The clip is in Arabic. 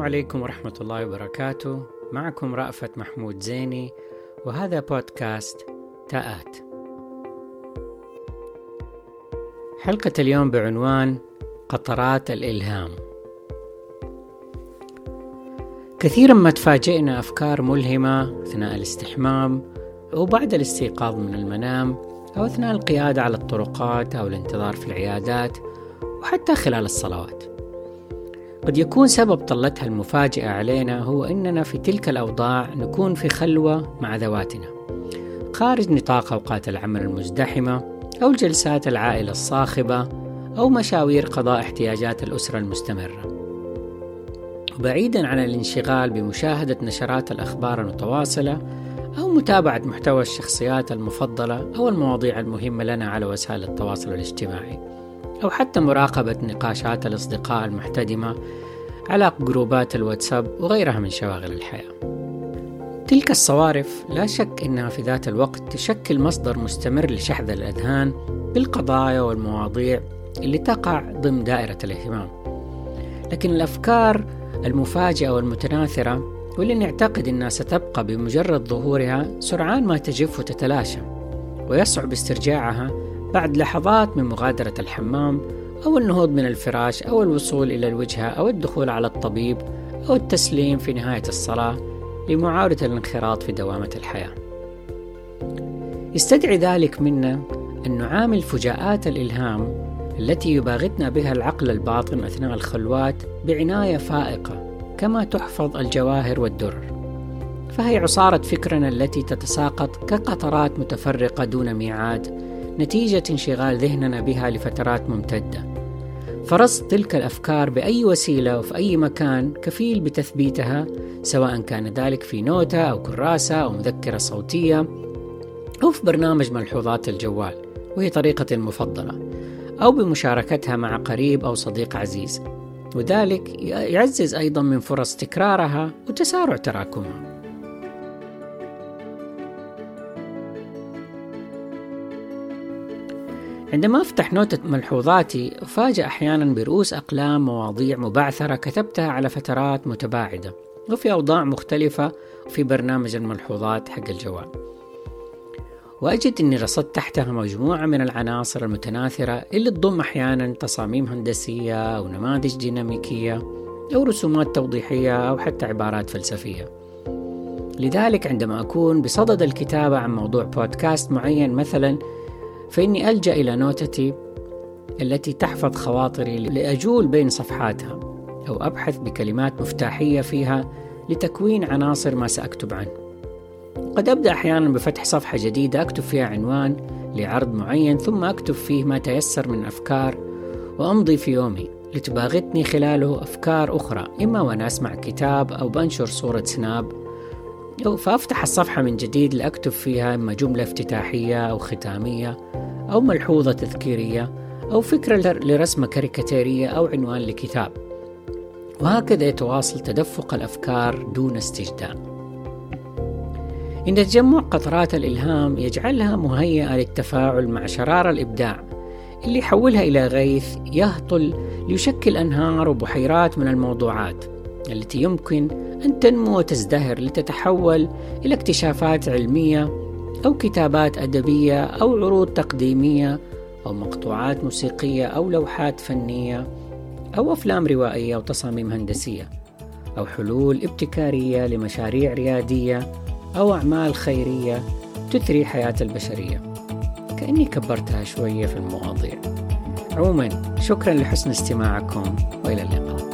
عليكم ورحمة الله وبركاته. معكم رأفت محمود زيني وهذا بودكاست تاءات. حلقة اليوم بعنوان قطرات الإلهام. كثيرا ما تفاجئنا أفكار ملهمة أثناء الاستحمام أو بعد الاستيقاظ من المنام أو أثناء القيادة على الطرقات أو الانتظار في العيادات وحتى خلال الصلوات. قد يكون سبب طلتها المفاجئة علينا هو أننا في تلك الأوضاع نكون في خلوة مع ذواتنا. خارج نطاق أوقات العمل المزدحمة أو الجلسات العائلة الصاخبة أو مشاوير قضاء احتياجات الأسرة المستمرة. وبعيدا عن الانشغال بمشاهدة نشرات الأخبار المتواصلة أو متابعة محتوى الشخصيات المفضلة أو المواضيع المهمة لنا على وسائل التواصل الاجتماعي. أو حتى مراقبة نقاشات الأصدقاء المحتدمة على جروبات الواتساب وغيرها من شواغل الحياة. تلك الصوارف لا شك إنها في ذات الوقت تشكل مصدر مستمر لشحذ الأذهان بالقضايا والمواضيع اللي تقع ضمن دائرة الاهتمام. لكن الأفكار المفاجئة والمتناثرة واللي نعتقد إنها ستبقى بمجرد ظهورها سرعان ما تجف وتتلاشى ويصعب استرجاعها بعد لحظات من مغادرة الحمام أو النهوض من الفراش أو الوصول إلى الوجهة أو الدخول على الطبيب أو التسليم في نهاية الصلاة لمعاودة الانخراط في دوامة الحياة. يستدعي ذلك منا أن نعامل فجاءات الإلهام التي يباغتنا بها العقل الباطن أثناء الخلوات بعناية فائقة كما تحفظ الجواهر والدرر. فهي عصارة فكرنا التي تتساقط كقطرات متفرقة دون ميعاد نتيجة انشغال ذهننا بها لفترات ممتدة. فرصد تلك الأفكار بأي وسيلة وفي أي مكان كفيل بتثبيتها سواء كان ذلك في نوتة أو كراسة أو مذكرة صوتية أو في برنامج ملحوظات الجوال وهي طريقتي المفضلة أو بمشاركتها مع قريب أو صديق عزيز. وذلك يعزز أيضا من فرص تكرارها وتسارع تراكمها. عندما أفتح نوتة ملحوظاتي أفاجأ أحيانا برؤوس أقلام مواضيع مبعثرة كتبتها على فترات متباعدة وفي أوضاع مختلفة في برنامج الملحوظات حق الجوال. وأجد أني رصدت تحتها مجموعة من العناصر المتناثرة اللي تضم أحيانا تصاميم هندسية أو نماذج ديناميكية أو رسومات توضيحية أو حتى عبارات فلسفية. لذلك عندما أكون بصدد الكتابة عن موضوع بودكاست معين مثلا فإني ألجأ إلى نوتتي التي تحفظ خواطري لأجول بين صفحاتها أو أبحث بكلمات مفتاحية فيها لتكوين عناصر ما سأكتب عنه. قد أبدأ أحيانا بفتح صفحة جديدة أكتب فيها عنوان لعرض معين ثم أكتب فيه ما تيسر من أفكار وأمضي في يومي لتباغتني خلاله أفكار أخرى إما وأنا أسمع كتاب أو بنشر صورة سناب فأفتح الصفحة من جديد لأكتب فيها إما جملة افتتاحية أو ختامية أو ملحوظة تذكيرية أو فكرة لرسمة كاريكاتيرية أو عنوان لكتاب. وهكذا يتواصل تدفق الأفكار دون استجداء إن تجمع قطرات الإلهام يجعلها مهيئة للتفاعل مع شرار الإبداع اللي يحولها إلى غيث يهطل ليشكل أنهار وبحيرات من الموضوعات. التي يمكن أن تنمو وتزدهر لتتحول إلى اكتشافات علمية أو كتابات أدبية أو عروض تقديمية أو مقطوعات موسيقية أو لوحات فنية أو أفلام روائية وتصاميم هندسية أو حلول ابتكارية لمشاريع ريادية أو أعمال خيرية تثري حياة البشرية. كأني كبرتها شوية في المواضيع. عموما شكرا لحسن استماعكم وإلى اللقاء.